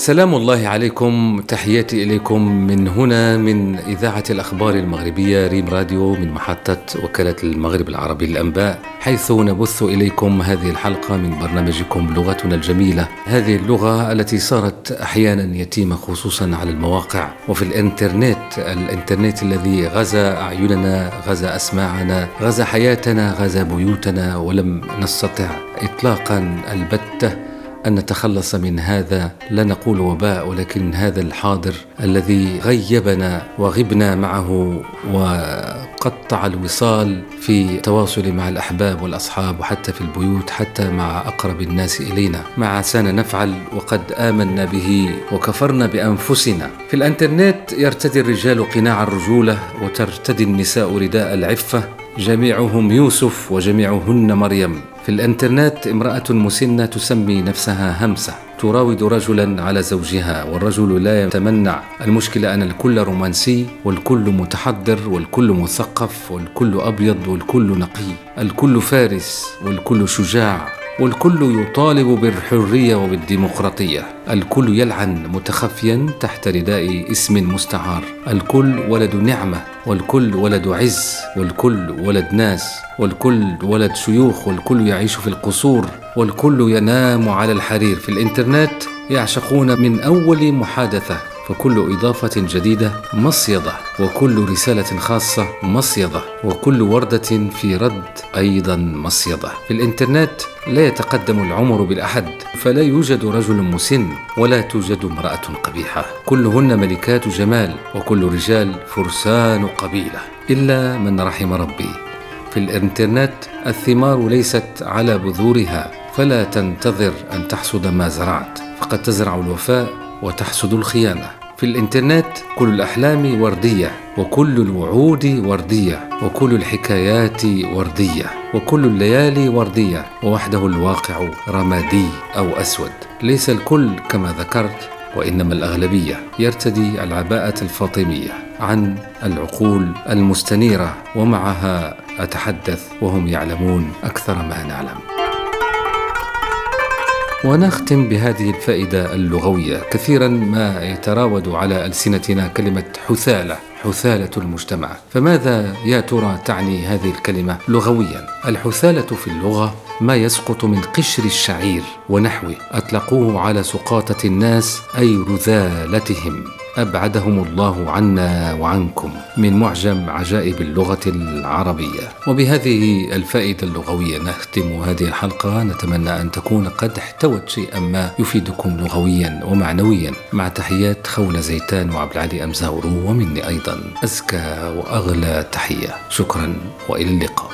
سلام الله عليكم تحياتي إليكم من هنا من إذاعة الأخبار المغربية ريم راديو من محطة وكالة المغرب العربي للأنباء. حيث نبث إليكم هذه الحلقة من برنامجكم لغتنا الجميلة. هذه اللغة التي صارت أحيانا يتيمة خصوصا على المواقع. وفي الإنترنت الإنترنت الذي غزا أعيننا غزا أسماعنا غزا حياتنا غزا بيوتنا ولم نستطع إطلاقا البتة. أن نتخلص من هذا لا نقول وباء ولكن هذا الحاضر الذي غيبنا وغبنا معه وقطع الوصال في التواصل مع الأحباب والأصحاب وحتى في البيوت حتى مع أقرب الناس إلينا. ما عسانا نفعل وقد آمنا به وكفرنا بأنفسنا. في الإنترنت يرتدي الرجال قناع الرجولة وترتدي النساء رداء العفة. جميعهم يوسف وجميعهن مريم. في الإنترنت امرأة مسنة تسمي نفسها همسة تراود رجلا على زوجها والرجل لا يتمنع. المشكلة أن الكل رومانسي والكل متحضر والكل مثقف والكل أبيض والكل نقي. الكل فارس والكل شجاع. والكل يطالب بالحرية وبالديمقراطية. الكل يلعن متخفيا تحت رداء اسم مستعار. الكل ولد نعمة والكل ولد عز والكل ولد ناس والكل ولد شيوخ والكل يعيش في القصور والكل ينام على الحرير. في الإنترنت يعشقون من أول محادثة. فكل إضافة جديدة مصيدة وكل رسالة خاصة مصيدة وكل وردة في رد أيضا مصيدة. في الإنترنت لا يتقدم العمر بالأحد فلا يوجد رجل مسن ولا توجد امرأة قبيحة. كلهن ملكات جمال وكل رجال فرسان قبيلة. إلا من رحم ربي. في الإنترنت الثمار ليست على بذورها فلا تنتظر أن تحصد ما زرعت. فقد تزرع الوفاء وتحصد الخيانة. في الإنترنت كل الأحلام وردية وكل الوعود وردية وكل الحكايات وردية وكل الليالي وردية ووحده الواقع رمادي أو أسود. ليس الكل كما ذكرت وإنما الأغلبية يرتدي العباءة الفاطمية عن العقول المستنيرة ومعها أتحدث وهم يعلمون أكثر ما نعلم. ونختم بهذه الفائدة اللغوية. كثيرا ما يتراود على ألسنتنا كلمة حثالة حثالة المجتمع. فماذا يا ترى تعني هذه الكلمة لغويا؟ الحثالة في اللغة ما يسقط من قشر الشعير ونحوه أطلقوه على سقاطة الناس أي رذالتهم. أبعدهم الله عنا وعنكم من معجم عجائب اللغة العربية. وبهذه الفائدة اللغوية نختم هذه الحلقة. نتمنى أن تكون قد احتوت شيئا ما يفيدكم لغويا ومعنويا. مع تحيات خولة زيتان وعبد العلي أمزاورو ومني أيضا أزكى وأغلى تحية. شكرا وإلى اللقاء.